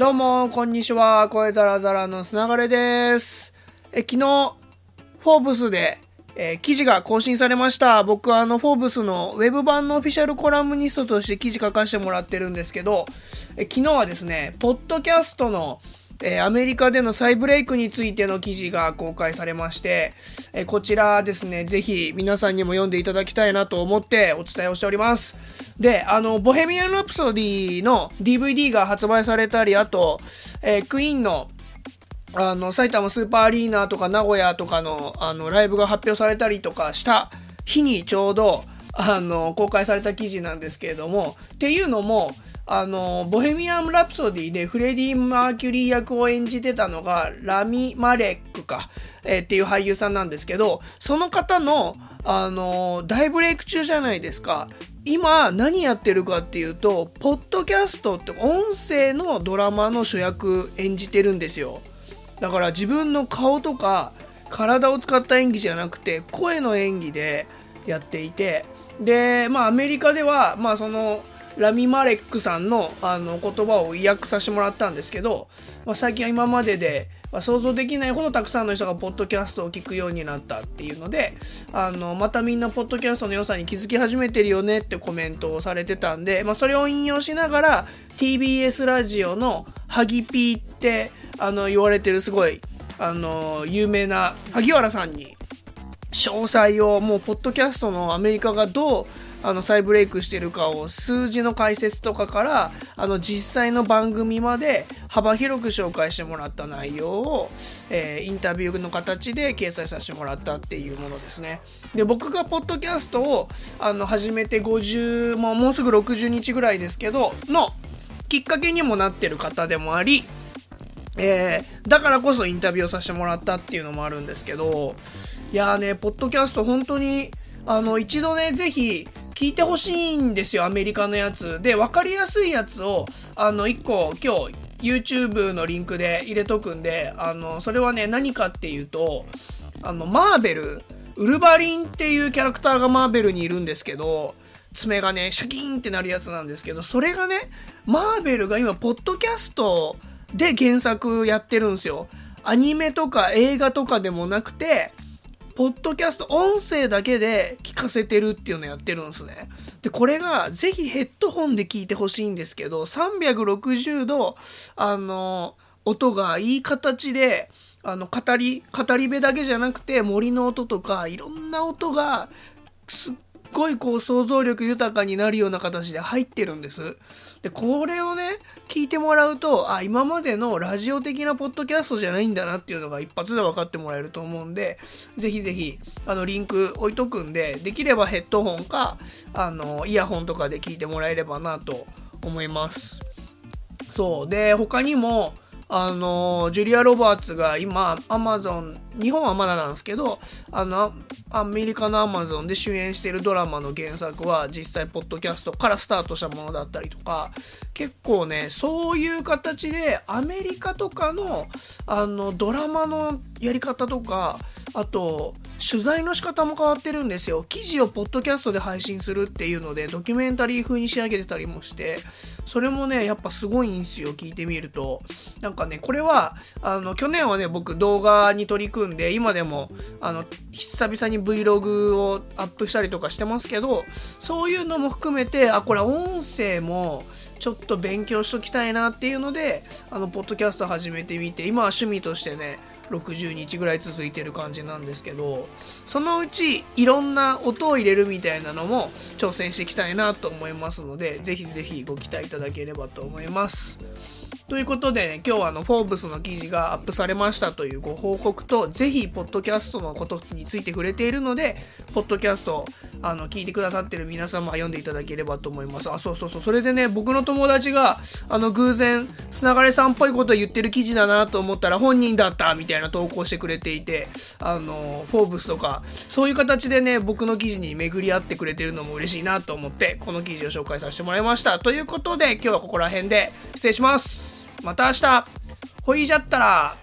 どうも、こんにちは。声ザラザラのつながれです。え昨日、フォーブスで、えー、記事が更新されました。僕はあの、フォーブスのウェブ版のオフィシャルコラムニストとして記事書かせてもらってるんですけど、え昨日はですね、ポッドキャストのえー、アメリカでの再ブレイクについての記事が公開されまして、えー、こちらですね、ぜひ皆さんにも読んでいただきたいなと思ってお伝えをしております。で、あの、ボヘミアン・ラプソディの DVD が発売されたり、あと、えー、クイーンのあの、埼玉スーパーアリーナとか名古屋とかの、あの、ライブが発表されたりとかした日にちょうど、あの、公開された記事なんですけれども、っていうのも、あの、ボヘミアン・ラプソディでフレディ・マーキュリー役を演じてたのが、ラミ・マレックか、えー、っていう俳優さんなんですけど、その方の、あの、大ブレイク中じゃないですか。今何やってるかっていうと、ポッドキャストって音声のドラマの主役演じてるんですよ。だから自分の顔とか体を使った演技じゃなくて声の演技でやっていてでまあアメリカではまあそのラミ・マレックさんのあの言葉を訳させてもらったんですけど、まあ、最近は今までで、まあ、想像できないほどたくさんの人がポッドキャストを聞くようになったっていうのであのまたみんなポッドキャストの良さに気づき始めてるよねってコメントをされてたんで、まあ、それを引用しながら TBS ラジオのハギピーってあの言われてるすごいあの有名な萩原さんに詳細をもうポッドキャストのアメリカがどうあの再ブレイクしてるかを数字の解説とかからあの実際の番組まで幅広く紹介してもらった内容を、えー、インタビューの形で掲載させてもらったっていうものですね。で僕がポッドキャストをあの始めて50もうもうすぐ60日ぐらいですけどのきっかけにもなってる方でもありえー、だからこそインタビューをさせてもらったっていうのもあるんですけどいやーねポッドキャスト本当にあの一度ねぜひ聞いてほしいんですよ、アメリカのやつ。で、分かりやすいやつを、あの、1個、今日、YouTube のリンクで入れとくんで、あの、それはね、何かっていうと、あの、マーベル、ウルヴァリンっていうキャラクターがマーベルにいるんですけど、爪がね、シャキーンってなるやつなんですけど、それがね、マーベルが今、ポッドキャストで原作やってるんですよ。アニメとか映画とかでもなくて、ポッドキャスト、音声だけで聞かせてるっていうのやってるんですね。で、これがぜひヘッドホンで聞いてほしいんですけど、360度、あの、音がいい形で、あの、語り、語り部だけじゃなくて森の音とか、いろんな音が、すっごいこう想像力豊かになるような形で入ってるんです。で、これをね、聞いてもらうと、あ、今までのラジオ的なポッドキャストじゃないんだなっていうのが一発で分かってもらえると思うんで、ぜひぜひ、あの、リンク置いとくんで、できればヘッドホンか、あの、イヤホンとかで聞いてもらえればなと思います。そう。で、他にも、あのジュリア・ロバーツが今アマゾン日本はまだなんですけどあのアメリカのアマゾンで主演しているドラマの原作は実際ポッドキャストからスタートしたものだったりとか結構ねそういう形でアメリカとかのあのドラマのやり方とかあと取材の仕方も変わってるんですよ。記事をポッドキャストで配信するっていうのでドキュメンタリー風に仕上げてたりもしてそれもねやっぱすごいんですよ聞いてみると。なんかねこれはあの去年はね僕動画に取り組んで今でもあの久々に Vlog をアップしたりとかしてますけどそういうのも含めてあこれ音声もちょっと勉強しときたいなっていうのであのポッドキャスト始めてみて今は趣味としてね60日ぐらい続いてる感じなんですけどそのうちいろんな音を入れるみたいなのも挑戦していきたいなと思いますので是非是非ご期待いただければと思います。ということで、ね、今日はあの、フォーブスの記事がアップされましたというご報告と、ぜひ、ポッドキャストのことについて触れているので、ポッドキャスト、あの、聞いてくださってる皆様読んでいただければと思います。あ、そうそうそう。それでね、僕の友達が、あの、偶然、つながれさんっぽいこと言ってる記事だなと思ったら、本人だったみたいな投稿してくれていて、あの、フォーブスとか、そういう形でね、僕の記事に巡り合ってくれてるのも嬉しいなと思って、この記事を紹介させてもらいました。ということで、今日はここら辺で失礼します。また明日。ほいじゃったら。